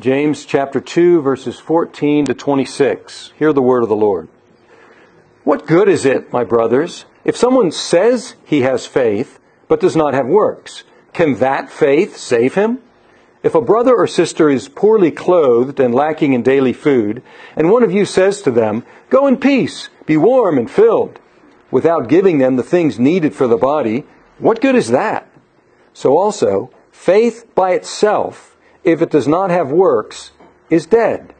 James chapter 2 verses 14 to 26. Hear the word of the Lord. What good is it, my brothers, if someone says he has faith but does not have works? Can that faith save him? If a brother or sister is poorly clothed and lacking in daily food, and one of you says to them, Go in peace, be warm and filled, without giving them the things needed for the body, what good is that? So also, faith by itself, if it does not have works, is dead.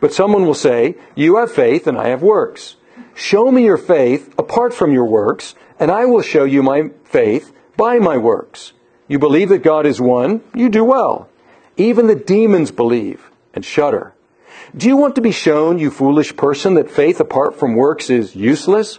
But someone will say, You have faith and I have works. Show me your faith apart from your works, and I will show you my faith by my works. You believe that God is one, you do well. Even the demons believe and shudder. Do you want to be shown, you foolish person, that faith apart from works is useless?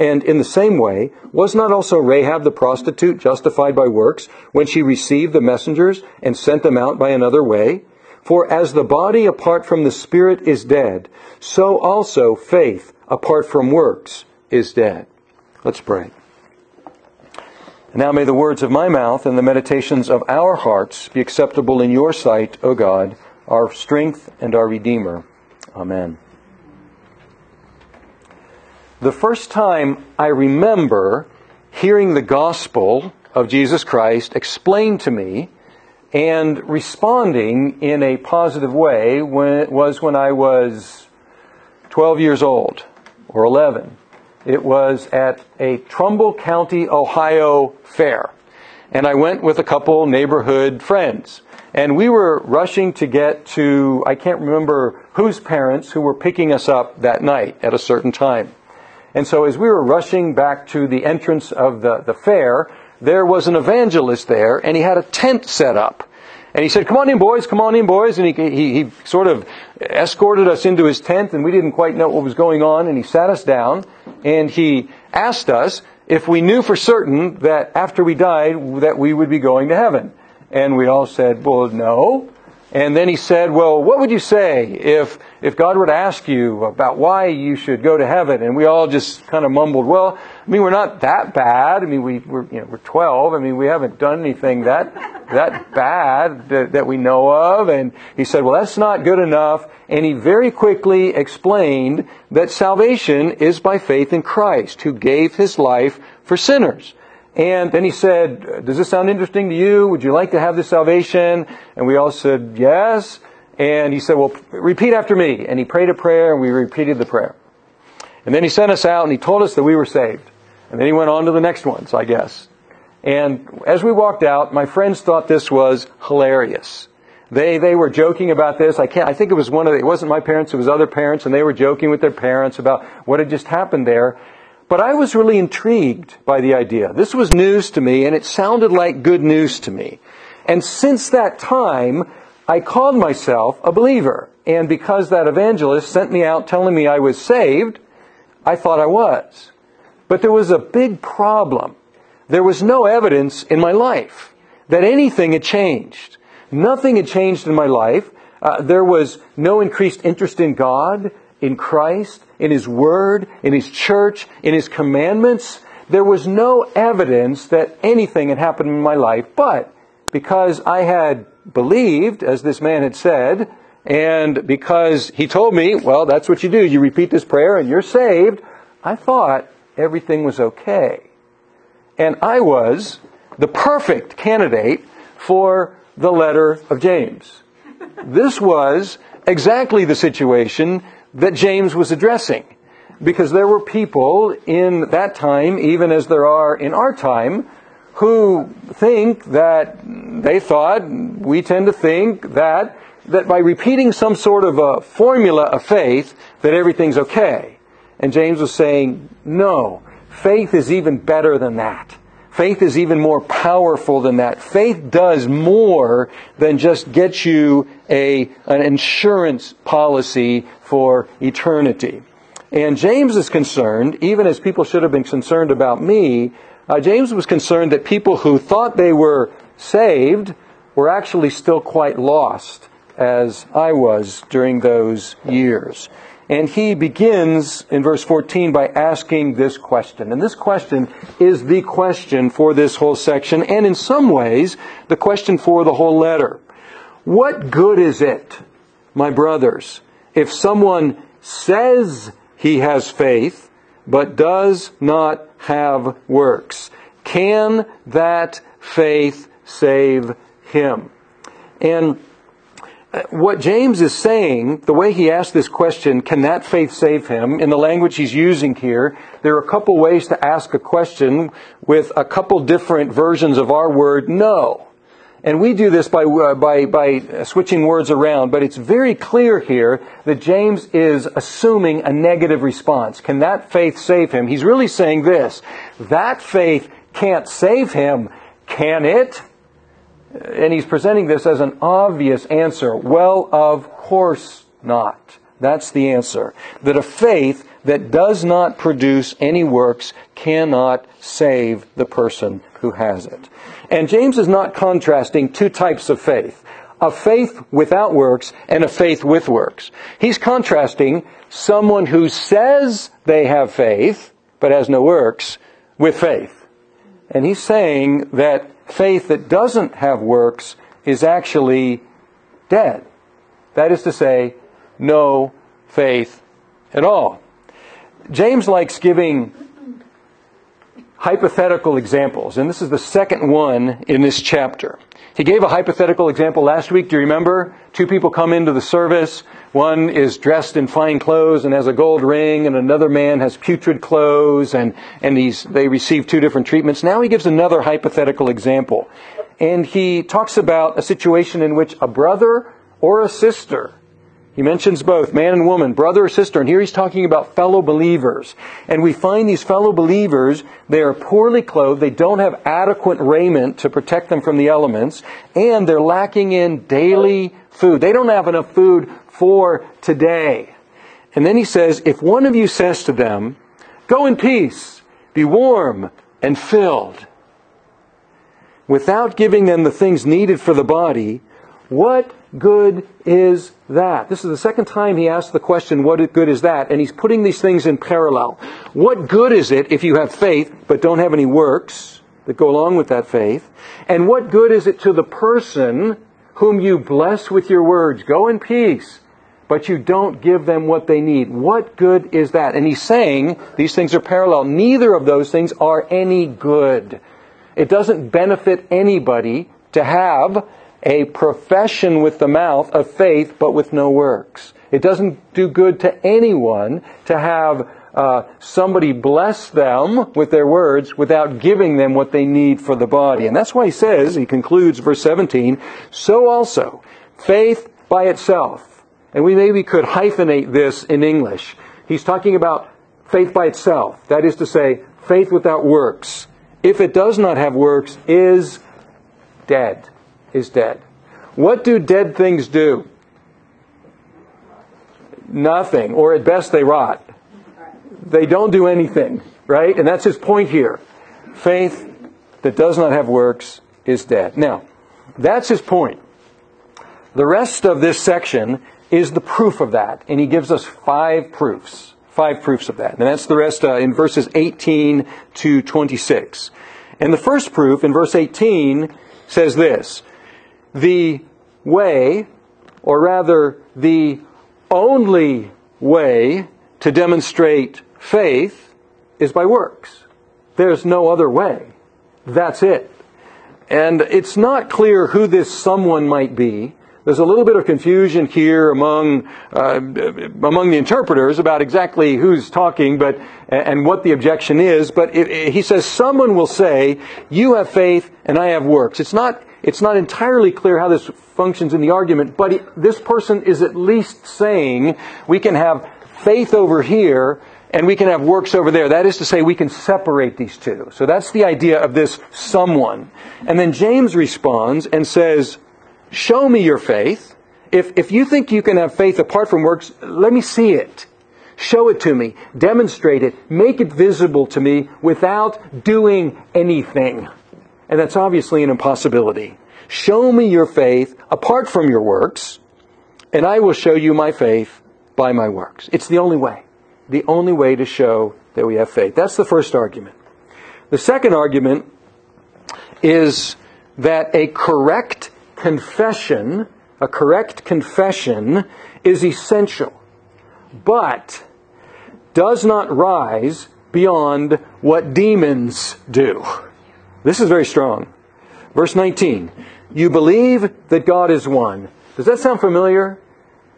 And in the same way, was not also Rahab the prostitute justified by works when she received the messengers and sent them out by another way? For as the body apart from the spirit is dead, so also faith apart from works is dead. Let's pray. Now may the words of my mouth and the meditations of our hearts be acceptable in your sight, O God, our strength and our Redeemer. Amen. The first time I remember hearing the gospel of Jesus Christ explained to me and responding in a positive way when, was when I was 12 years old or 11. It was at a Trumbull County, Ohio fair. And I went with a couple neighborhood friends. And we were rushing to get to, I can't remember whose parents who were picking us up that night at a certain time. And so as we were rushing back to the entrance of the, the fair, there was an evangelist there and he had a tent set up. And he said, come on in boys, come on in boys. And he, he, he sort of escorted us into his tent and we didn't quite know what was going on. And he sat us down and he asked us if we knew for certain that after we died that we would be going to heaven. And we all said, well, no. And then he said, well, what would you say if, if God were to ask you about why you should go to heaven? And we all just kind of mumbled, well, I mean, we're not that bad. I mean, we, we're, you know, we're 12. I mean, we haven't done anything that, that bad that, that we know of. And he said, well, that's not good enough. And he very quickly explained that salvation is by faith in Christ, who gave his life for sinners. And then he said, Does this sound interesting to you? Would you like to have this salvation? And we all said, Yes. And he said, Well, repeat after me. And he prayed a prayer, and we repeated the prayer. And then he sent us out, and he told us that we were saved. And then he went on to the next ones, I guess. And as we walked out, my friends thought this was hilarious. They, they were joking about this. I can't, I think it was one of the, it wasn't my parents, it was other parents, and they were joking with their parents about what had just happened there. But I was really intrigued by the idea. This was news to me, and it sounded like good news to me. And since that time, I called myself a believer. And because that evangelist sent me out telling me I was saved, I thought I was. But there was a big problem. There was no evidence in my life that anything had changed. Nothing had changed in my life. Uh, there was no increased interest in God in Christ, in His Word, in His church, in His commandments. There was no evidence that anything had happened in my life, but because I had believed, as this man had said, and because he told me, well, that's what you do. You repeat this prayer and you're saved. I thought everything was okay. And I was the perfect candidate for the letter of James. This was exactly the situation that James was addressing. Because there were people in that time, even as there are in our time, who think that they thought, we tend to think that, that by repeating some sort of a formula of faith, that everything's okay. And James was saying, no, faith is even better than that. faith is even more powerful than that. Faith does more than just get you a, an insurance policy for eternity. And James is concerned, even as people should have been concerned about me, uh, James was concerned that people who thought they were saved were actually still quite lost, as I was during those years. And he begins in verse 14 by asking this question. And this question is the question for this whole section, and in some ways, the question for the whole letter. What good is it, my brothers, if someone says he has faith, but does not have works? Can that faith save him? And uh, what James is saying, the way he asked this question, can that faith save him, in the language he's using here, there are a couple ways to ask a question with a couple different versions of our word no. And we do this by, uh, by, by switching words around, but it's very clear here that James is assuming a negative response. Can that faith save him? He's really saying this. That faith can't save him. Can it? And he's presenting this as an obvious answer. Well, of course not. That's the answer. That a faith that does not produce any works cannot save the person who has it. And James is not contrasting two types of faith a faith without works and a faith with works. He's contrasting someone who says they have faith but has no works with faith. And he's saying that faith that doesn't have works is actually dead. That is to say, no faith at all. James likes giving hypothetical examples, and this is the second one in this chapter. He gave a hypothetical example last week. Do you remember? Two people come into the service. One is dressed in fine clothes and has a gold ring, and another man has putrid clothes, and, and these, they receive two different treatments. Now he gives another hypothetical example. And he talks about a situation in which a brother or a sister he mentions both man and woman, brother or sister, and here he's talking about fellow believers. And we find these fellow believers, they are poorly clothed, they don't have adequate raiment to protect them from the elements, and they're lacking in daily food. They don't have enough food for today. And then he says, if one of you says to them, Go in peace, be warm and filled, without giving them the things needed for the body, what good is that? This is the second time he asked the question, what good is that? And he's putting these things in parallel. What good is it if you have faith but don't have any works that go along with that faith? And what good is it to the person whom you bless with your words? Go in peace. But you don't give them what they need. What good is that? And he's saying these things are parallel. Neither of those things are any good. It doesn't benefit anybody to have a profession with the mouth of faith, but with no works. It doesn't do good to anyone to have uh, somebody bless them with their words without giving them what they need for the body. And that's why he says, he concludes verse 17, so also, faith by itself. And we maybe could hyphenate this in English. He's talking about faith by itself. That is to say, faith without works. If it does not have works, is dead is dead. What do dead things do? Nothing, or at best they rot. They don't do anything, right? And that's his point here. Faith that does not have works is dead. Now, that's his point. The rest of this section is the proof of that, and he gives us five proofs. Five proofs of that. And that's the rest uh, in verses 18 to 26. And the first proof in verse 18 says this the way, or rather the only way to demonstrate faith is by works. There's no other way. That's it. And it's not clear who this someone might be. There's a little bit of confusion here among uh, among the interpreters about exactly who's talking, but and what the objection is. But it, it, he says someone will say, "You have faith, and I have works." It's not it's not entirely clear how this functions in the argument, but this person is at least saying we can have faith over here and we can have works over there. That is to say, we can separate these two. So that's the idea of this someone. And then James responds and says, Show me your faith. If, if you think you can have faith apart from works, let me see it. Show it to me. Demonstrate it. Make it visible to me without doing anything. And that's obviously an impossibility. Show me your faith apart from your works, and I will show you my faith by my works. It's the only way the only way to show that we have faith. That's the first argument. The second argument is that a correct confession, a correct confession is essential, but does not rise beyond what demons do. This is very strong. Verse 19. You believe that God is one. Does that sound familiar?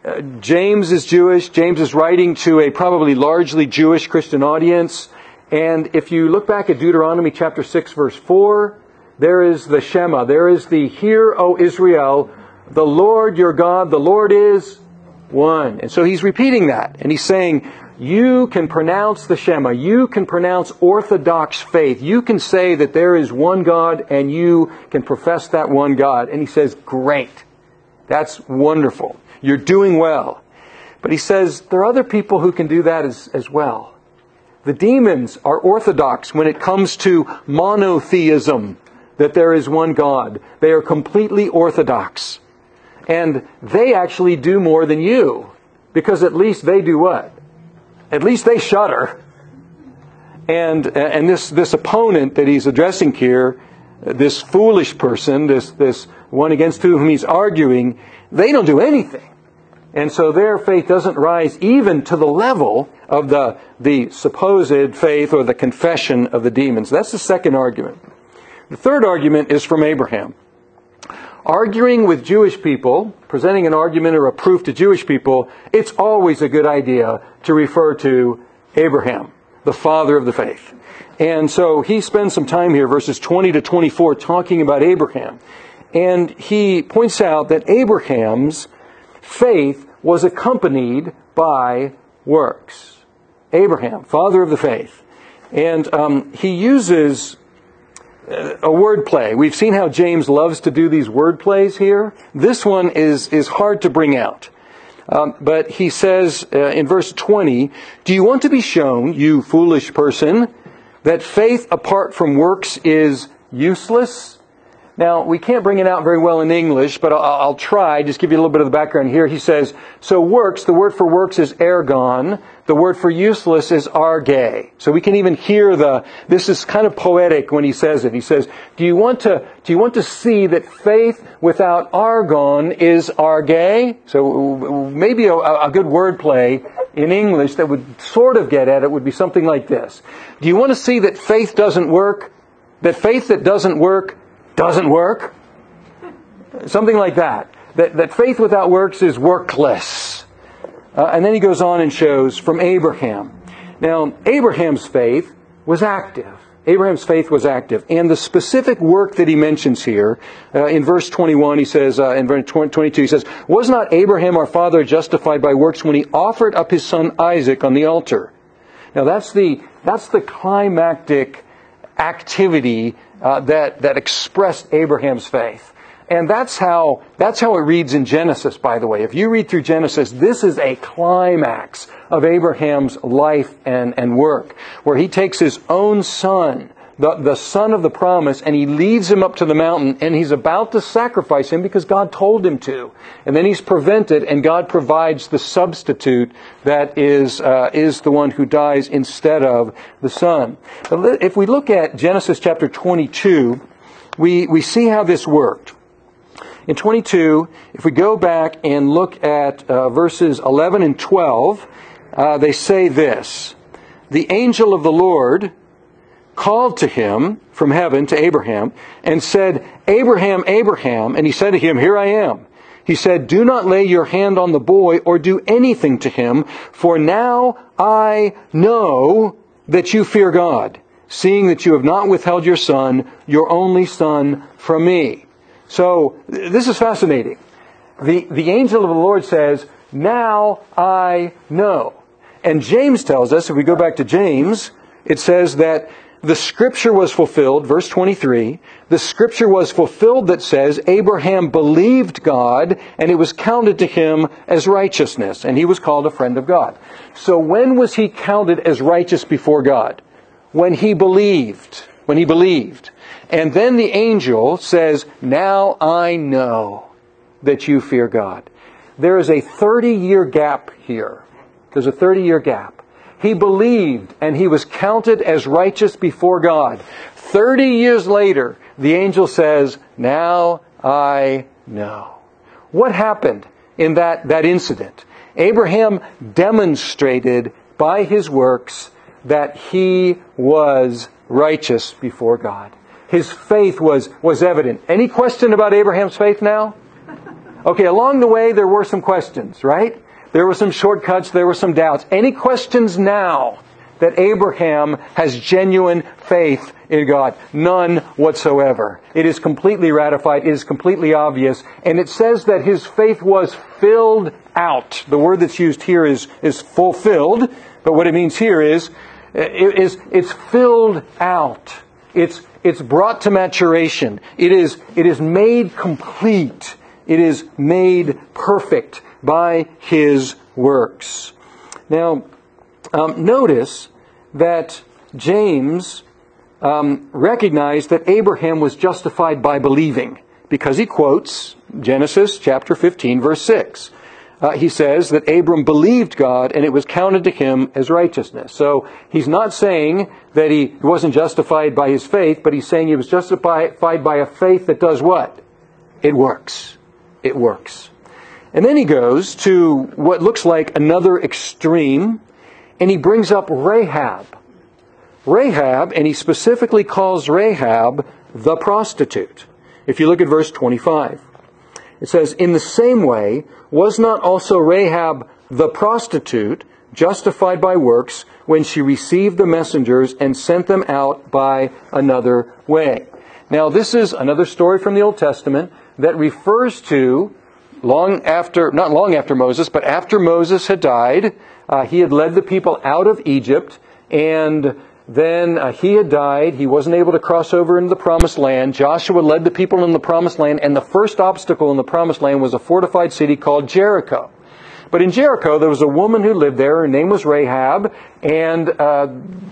Uh, James is Jewish. James is writing to a probably largely Jewish Christian audience. And if you look back at Deuteronomy chapter 6 verse 4, there is the Shema. There is the Hear, O Israel, the Lord your God, the Lord is one. And so he's repeating that. And he's saying, you can pronounce the Shema. You can pronounce Orthodox faith. You can say that there is one God and you can profess that one God. And he says, great. That's wonderful. You're doing well. But he says there are other people who can do that as, as well. The demons are orthodox when it comes to monotheism, that there is one God. They are completely orthodox. And they actually do more than you. Because at least they do what? At least they shudder. And, and this, this opponent that he's addressing here, this foolish person, this, this one against whom he's arguing, they don't do anything. And so their faith doesn't rise even to the level of the, the supposed faith or the confession of the demons. That's the second argument. The third argument is from Abraham. Arguing with Jewish people, presenting an argument or a proof to Jewish people, it's always a good idea to refer to Abraham, the father of the faith. And so he spends some time here, verses 20 to 24, talking about Abraham. And he points out that Abraham's faith was accompanied by works. Abraham, father of the faith. And um, he uses a word play. We've seen how James loves to do these word plays here. This one is, is hard to bring out. Um, but he says uh, in verse 20, Do you want to be shown, you foolish person, that faith apart from works is useless? Now, we can't bring it out very well in English, but I'll, I'll, try, just give you a little bit of the background here. He says, so works, the word for works is ergon, the word for useless is arge. So we can even hear the, this is kind of poetic when he says it. He says, do you want to, do you want to see that faith without ergon is arge? So maybe a, a good word play in English that would sort of get at it would be something like this. Do you want to see that faith doesn't work? That faith that doesn't work doesn't work. Something like that. That, that faith without works is workless. Uh, and then he goes on and shows from Abraham. Now, Abraham's faith was active. Abraham's faith was active. And the specific work that he mentions here, uh, in verse 21, he says, uh, in verse 22, he says, Was not Abraham our father justified by works when he offered up his son Isaac on the altar? Now that's the, that's the climactic activity uh, that, that expressed Abraham's faith. And that's how, that's how it reads in Genesis, by the way. If you read through Genesis, this is a climax of Abraham's life and, and work, where he takes his own son the, the son of the promise, and he leads him up to the mountain, and he's about to sacrifice him because God told him to. And then he's prevented, and God provides the substitute that is, uh, is the one who dies instead of the son. If we look at Genesis chapter 22, we, we see how this worked. In 22, if we go back and look at uh, verses 11 and 12, uh, they say this The angel of the Lord called to him from heaven to Abraham and said, Abraham, Abraham. And he said to him, Here I am. He said, Do not lay your hand on the boy or do anything to him, for now I know that you fear God, seeing that you have not withheld your son, your only son, from me. So, this is fascinating. The, the angel of the Lord says, Now I know. And James tells us, if we go back to James, it says that the scripture was fulfilled, verse 23, the scripture was fulfilled that says, Abraham believed God and it was counted to him as righteousness, and he was called a friend of God. So when was he counted as righteous before God? When he believed. When he believed. And then the angel says, Now I know that you fear God. There is a 30 year gap here. There's a 30 year gap. He believed and he was counted as righteous before God. 30 years later, the angel says, Now I know. What happened in that, that incident? Abraham demonstrated by his works that he was righteous before God. His faith was, was evident. Any question about Abraham's faith now? Okay, along the way there were some questions, right? There were some shortcuts, there were some doubts. Any questions now that Abraham has genuine faith in God? None whatsoever. It is completely ratified, it is completely obvious, and it says that his faith was filled out. The word that's used here is, is fulfilled, but what it means here is, is it's filled out. It's, it's brought to maturation. It is, it is made complete. It is made perfect by his works. Now, um, notice that James um, recognized that Abraham was justified by believing because he quotes Genesis chapter 15, verse 6. Uh, he says that Abram believed God and it was counted to him as righteousness. So he's not saying that he wasn't justified by his faith, but he's saying he was justified by a faith that does what? It works. It works. And then he goes to what looks like another extreme, and he brings up Rahab. Rahab, and he specifically calls Rahab the prostitute. If you look at verse 25, it says, In the same way, was not also Rahab the prostitute justified by works when she received the messengers and sent them out by another way? Now, this is another story from the Old Testament that refers to long after, not long after Moses, but after Moses had died, uh, he had led the people out of Egypt, and then uh, he had died. He wasn't able to cross over into the promised land. Joshua led the people in the promised land, and the first obstacle in the promised land was a fortified city called Jericho. But in Jericho, there was a woman who lived there. Her name was Rahab, and uh,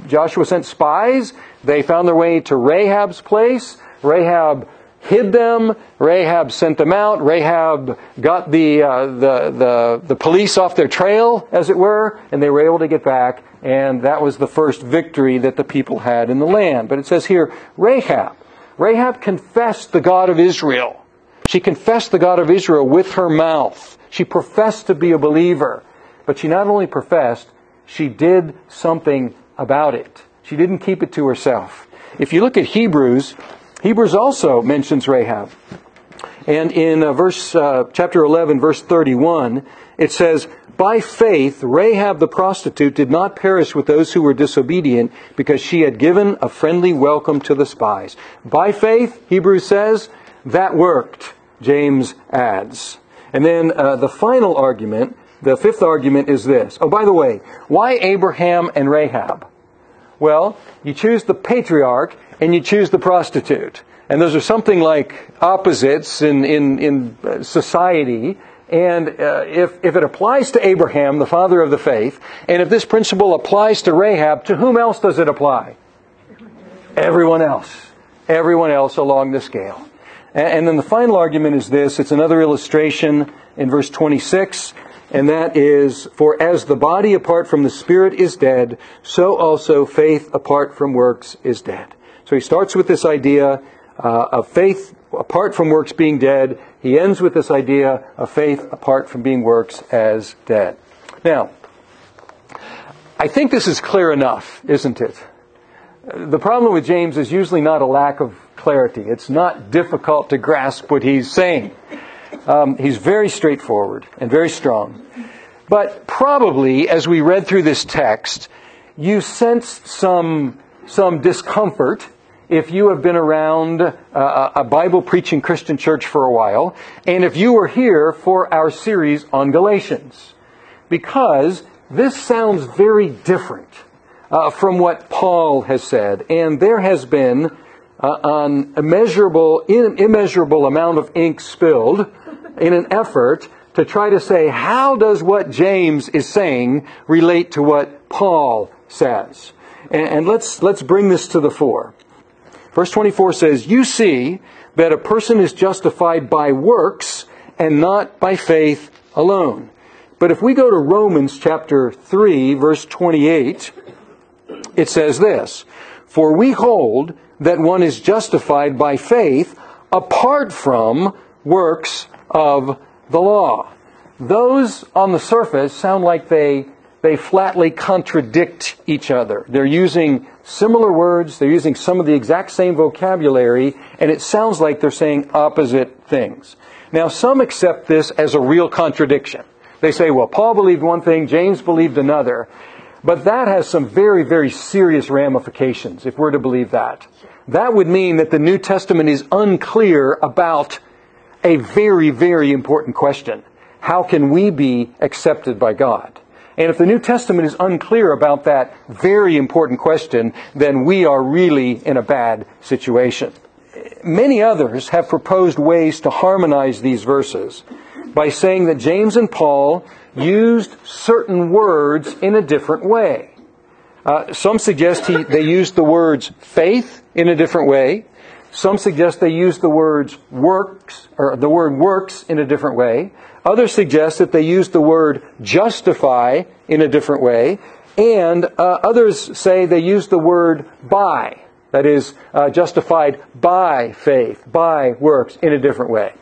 Joshua sent spies. They found their way to Rahab's place. Rahab hid them. Rahab sent them out. Rahab got the, uh, the, the, the police off their trail, as it were, and they were able to get back. And that was the first victory that the people had in the land. But it says here, Rahab. Rahab confessed the God of Israel. She confessed the God of Israel with her mouth. She professed to be a believer. But she not only professed, she did something about it. She didn't keep it to herself. If you look at Hebrews, Hebrews also mentions Rahab. And in uh, verse uh, chapter 11 verse 31 it says by faith Rahab the prostitute did not perish with those who were disobedient because she had given a friendly welcome to the spies. By faith Hebrews says that worked James adds. And then uh, the final argument, the fifth argument is this. Oh by the way, why Abraham and Rahab? Well, you choose the patriarch and you choose the prostitute. And those are something like opposites in, in, in society. And uh, if, if it applies to Abraham, the father of the faith, and if this principle applies to Rahab, to whom else does it apply? Everyone else. Everyone else along the scale. And, and then the final argument is this it's another illustration in verse 26 and that is, For as the body apart from the spirit is dead, so also faith apart from works is dead. So he starts with this idea uh, of faith apart from works being dead. He ends with this idea of faith apart from being works as dead. Now, I think this is clear enough, isn't it? The problem with James is usually not a lack of clarity. It's not difficult to grasp what he's saying. Um, he's very straightforward and very strong. But probably, as we read through this text, you sensed some, some discomfort if you have been around uh, a Bible preaching Christian church for a while, and if you were here for our series on Galatians. Because this sounds very different uh, from what Paul has said, and there has been uh, an immeasurable, immeasurable amount of ink spilled in an effort to try to say, how does what James is saying relate to what Paul says? And, and let's, let's bring this to the fore. Verse 24 says, You see that a person is justified by works and not by faith alone. But if we go to Romans chapter 3, verse 28, it says this For we hold that one is justified by faith apart from works of the law. Those on the surface sound like they, they flatly contradict each other. They're using similar words, they're using some of the exact same vocabulary, and it sounds like they're saying opposite things. Now, some accept this as a real contradiction. They say, well, Paul believed one thing, James believed another. But that has some very, very serious ramifications if we're to believe that. That would mean that the New Testament is unclear about a very, very important question. How can we be accepted by God? And if the New Testament is unclear about that very important question, then we are really in a bad situation. Many others have proposed ways to harmonize these verses by saying that James and Paul used certain words in a different way. Uh, some suggest he, they used the words faith in a different way. Some suggest they used the words works, or the word works in a different way. Others suggest that they used the word justify in a different way. And uh, others say they used the word by, that is, uh, justified by faith, by works, in a different way.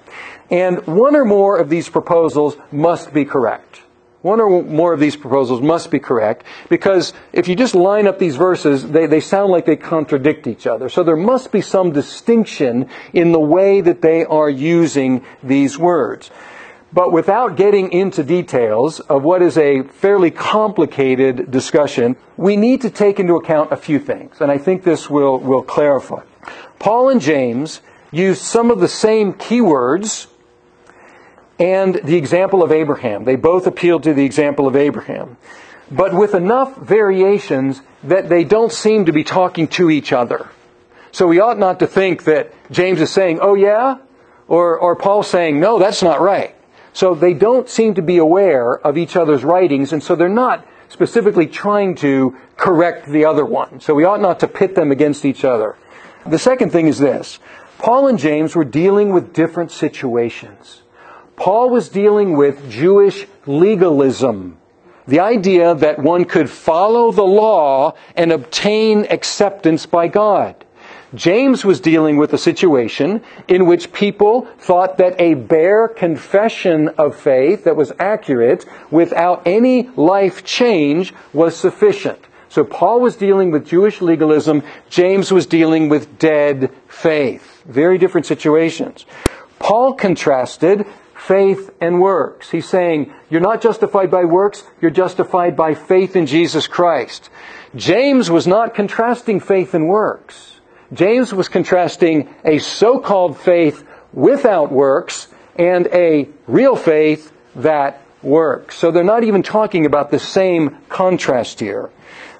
And one or more of these proposals must be correct. One or more of these proposals must be correct because if you just line up these verses, they, they sound like they contradict each other. So there must be some distinction in the way that they are using these words. But without getting into details of what is a fairly complicated discussion, we need to take into account a few things, and I think this will, will clarify. Paul and James use some of the same keywords and the example of Abraham. They both appeal to the example of Abraham, but with enough variations that they don't seem to be talking to each other. So we ought not to think that James is saying, oh yeah, or, or Paul saying, no, that's not right. So they don't seem to be aware of each other's writings, and so they're not specifically trying to correct the other one. So we ought not to pit them against each other. The second thing is this. Paul and James were dealing with different situations. Paul was dealing with Jewish legalism. The idea that one could follow the law and obtain acceptance by God. James was dealing with a situation in which people thought that a bare confession of faith that was accurate without any life change was sufficient. So Paul was dealing with Jewish legalism, James was dealing with dead faith. Very different situations. Paul contrasted faith and works. He's saying, you're not justified by works, you're justified by faith in Jesus Christ. James was not contrasting faith and works. James was contrasting a so-called faith without works and a real faith that works. So they're not even talking about the same contrast here.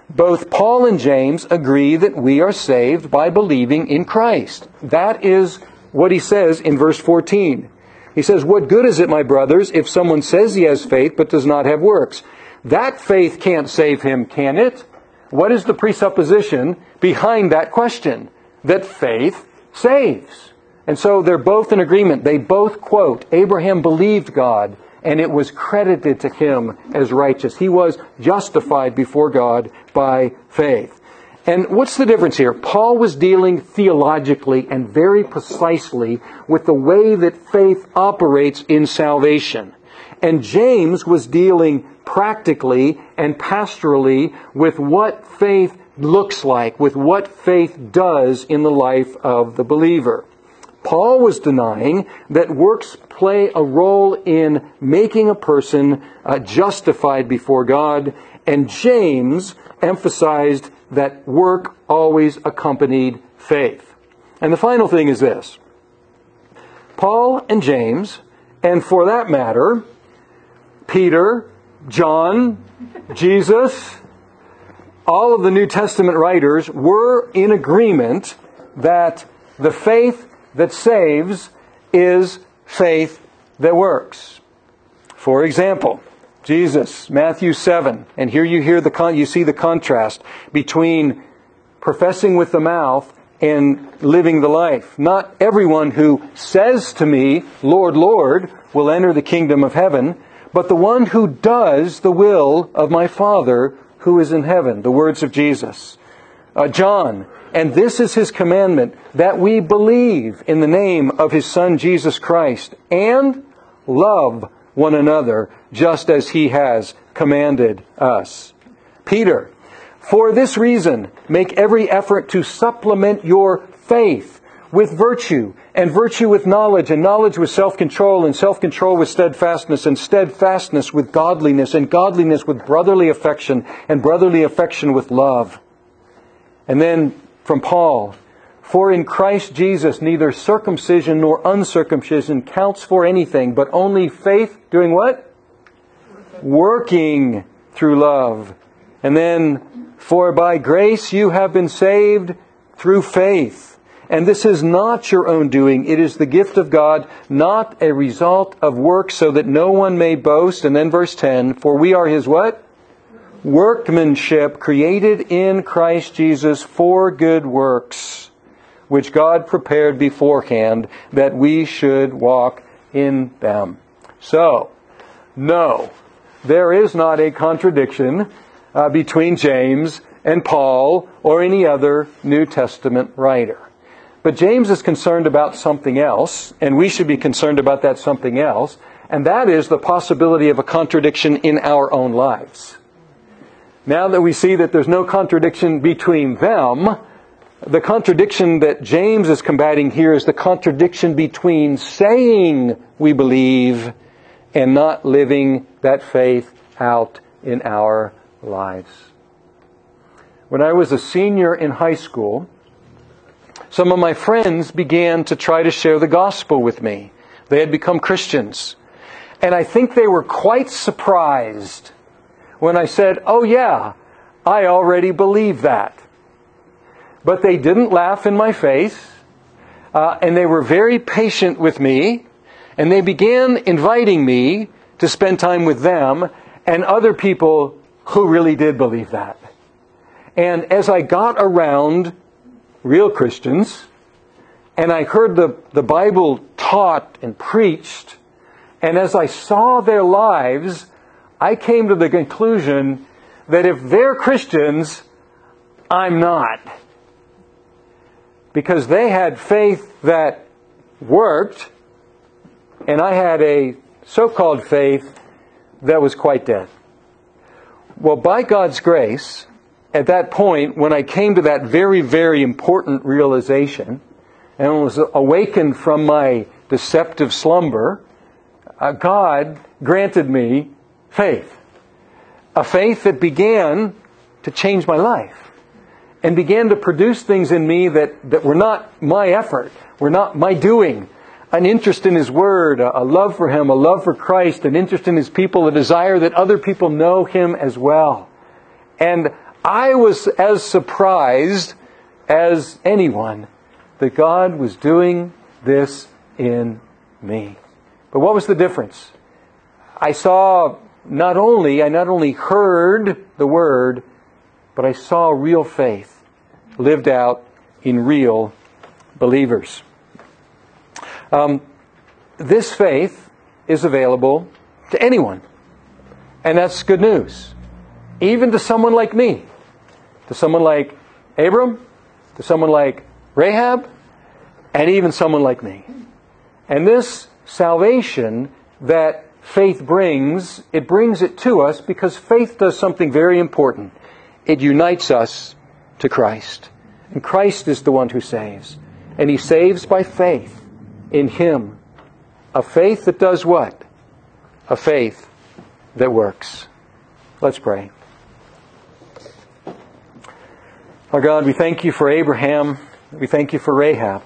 Both Paul and James agree that we are saved by believing in Christ. That is what he says in verse 14. He says, What good is it, my brothers, if someone says he has faith but does not have works? That faith can't save him, can it? What is the presupposition behind that question? That faith saves. And so they're both in agreement. They both quote, Abraham believed God, and it was credited to him as righteous. He was justified before God by faith. And what's the difference here? Paul was dealing theologically and very precisely with the way that faith operates in salvation. And James was dealing practically and pastorally with what faith looks like, with what faith does in the life of the believer. Paul was denying that works play a role in making a person uh, justified before God, and James emphasized that work always accompanied faith. And the final thing is this Paul and James, and for that matter, Peter John, Jesus, all of the New Testament writers were in agreement that the faith that saves is faith that works. For example, Jesus, Matthew 7, and here you hear the con- you see the contrast between professing with the mouth and living the life. Not everyone who says to me, Lord, Lord, will enter the kingdom of heaven, but the one who does the will of my Father who is in heaven. The words of Jesus. Uh, John, and this is his commandment, that we believe in the name of his Son Jesus Christ and love one another just as he has commanded us. Peter, for this reason, make every effort to supplement your faith with virtue, and virtue with knowledge, and knowledge with self control, and self control with steadfastness, and steadfastness with godliness, and godliness with brotherly affection, and brotherly affection with love. And then from Paul, for in Christ Jesus neither circumcision nor uncircumcision counts for anything, but only faith doing what? Working through love. And then, for by grace you have been saved through faith. And this is not your own doing. It is the gift of God, not a result of works, so that no one may boast. And then verse 10, for we are his what? workmanship created in Christ Jesus for good works, which God prepared beforehand that we should walk in them. So, no, there is not a contradiction uh, between James and Paul or any other New Testament writer. But James is concerned about something else, and we should be concerned about that something else, and that is the possibility of a contradiction in our own lives. Now that we see that there's no contradiction between them, the contradiction that James is combating here is the contradiction between saying we believe and not living that faith out in our lives. When I was a senior in high school, some of my friends began to try to share the gospel with me. They had become Christians. And I think they were quite surprised when I said, Oh, yeah, I already believe that. But they didn't laugh in my face, uh, and they were very patient with me, and they began inviting me to spend time with them and other people who really did believe that. And as I got around real Christians, and I heard the, the Bible taught and preached, and as I saw their lives, I came to the conclusion that if they're Christians, I'm not. Because they had faith that worked, and I had a so called faith that was quite dead. Well, by God's grace, at that point, when I came to that very, very important realization and was awakened from my deceptive slumber, uh, God granted me faith. A faith that began to change my life and began to produce things in me that, that were not my effort, were not my doing. An interest in His Word, a, a love for Him, a love for Christ, an interest in His people, a desire that other people know Him as well. And I was as surprised as anyone that God was doing this in me. But what was the difference? I saw not only, I not only heard the word, but I saw real faith lived out in real believers. Um, this faith is available to anyone. And that's good news. Even to someone like me, to someone like Abram, to someone like Rahab, and even someone like me. And this salvation that faith brings, it brings it to us because faith does something very important. It unites us to Christ. And Christ is the one who saves. And He saves by faith in Him. A faith that does what? A faith that works. Let's pray. Our God, we thank you for Abraham. We thank you for Rahab.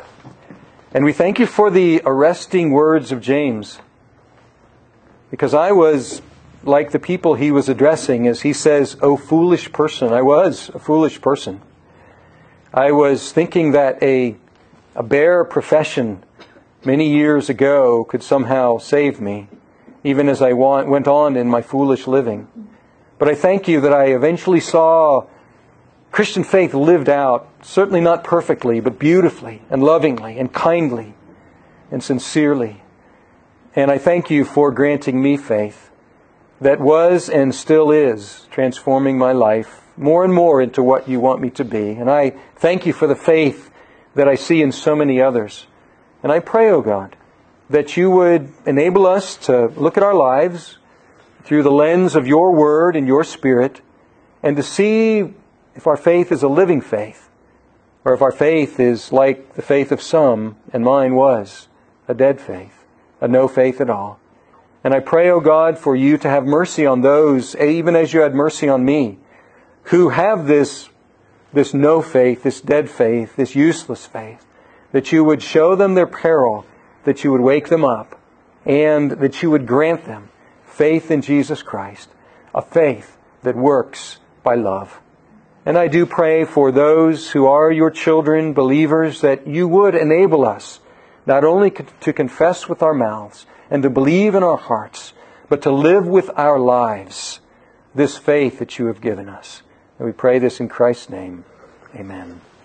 And we thank you for the arresting words of James because I was like the people he was addressing as he says, O foolish person. I was a foolish person. I was thinking that a, a bare profession many years ago could somehow save me, even as I went on in my foolish living. But I thank you that I eventually saw Christian faith lived out, certainly not perfectly, but beautifully and lovingly and kindly and sincerely. And I thank you for granting me faith that was and still is transforming my life more and more into what you want me to be. And I thank you for the faith that I see in so many others. And I pray, O oh God, that you would enable us to look at our lives through the lens of your word and your spirit and to see if our faith is a living faith or if our faith is like the faith of some, and mine was, a dead faith, a no faith at all. And I pray, O oh God, for you to have mercy on those, even as you had mercy on me, who have this, this no faith, this dead faith, this useless faith, that you would show them their peril, that you would wake them up, and that you would grant them faith in Jesus Christ, a faith that works by love. And I do pray for those who are your children, believers, that you would enable us not only to confess with our mouths, and to believe in our hearts, but to live with our lives this faith that you have given us. And we pray this in Christ's name. Amen.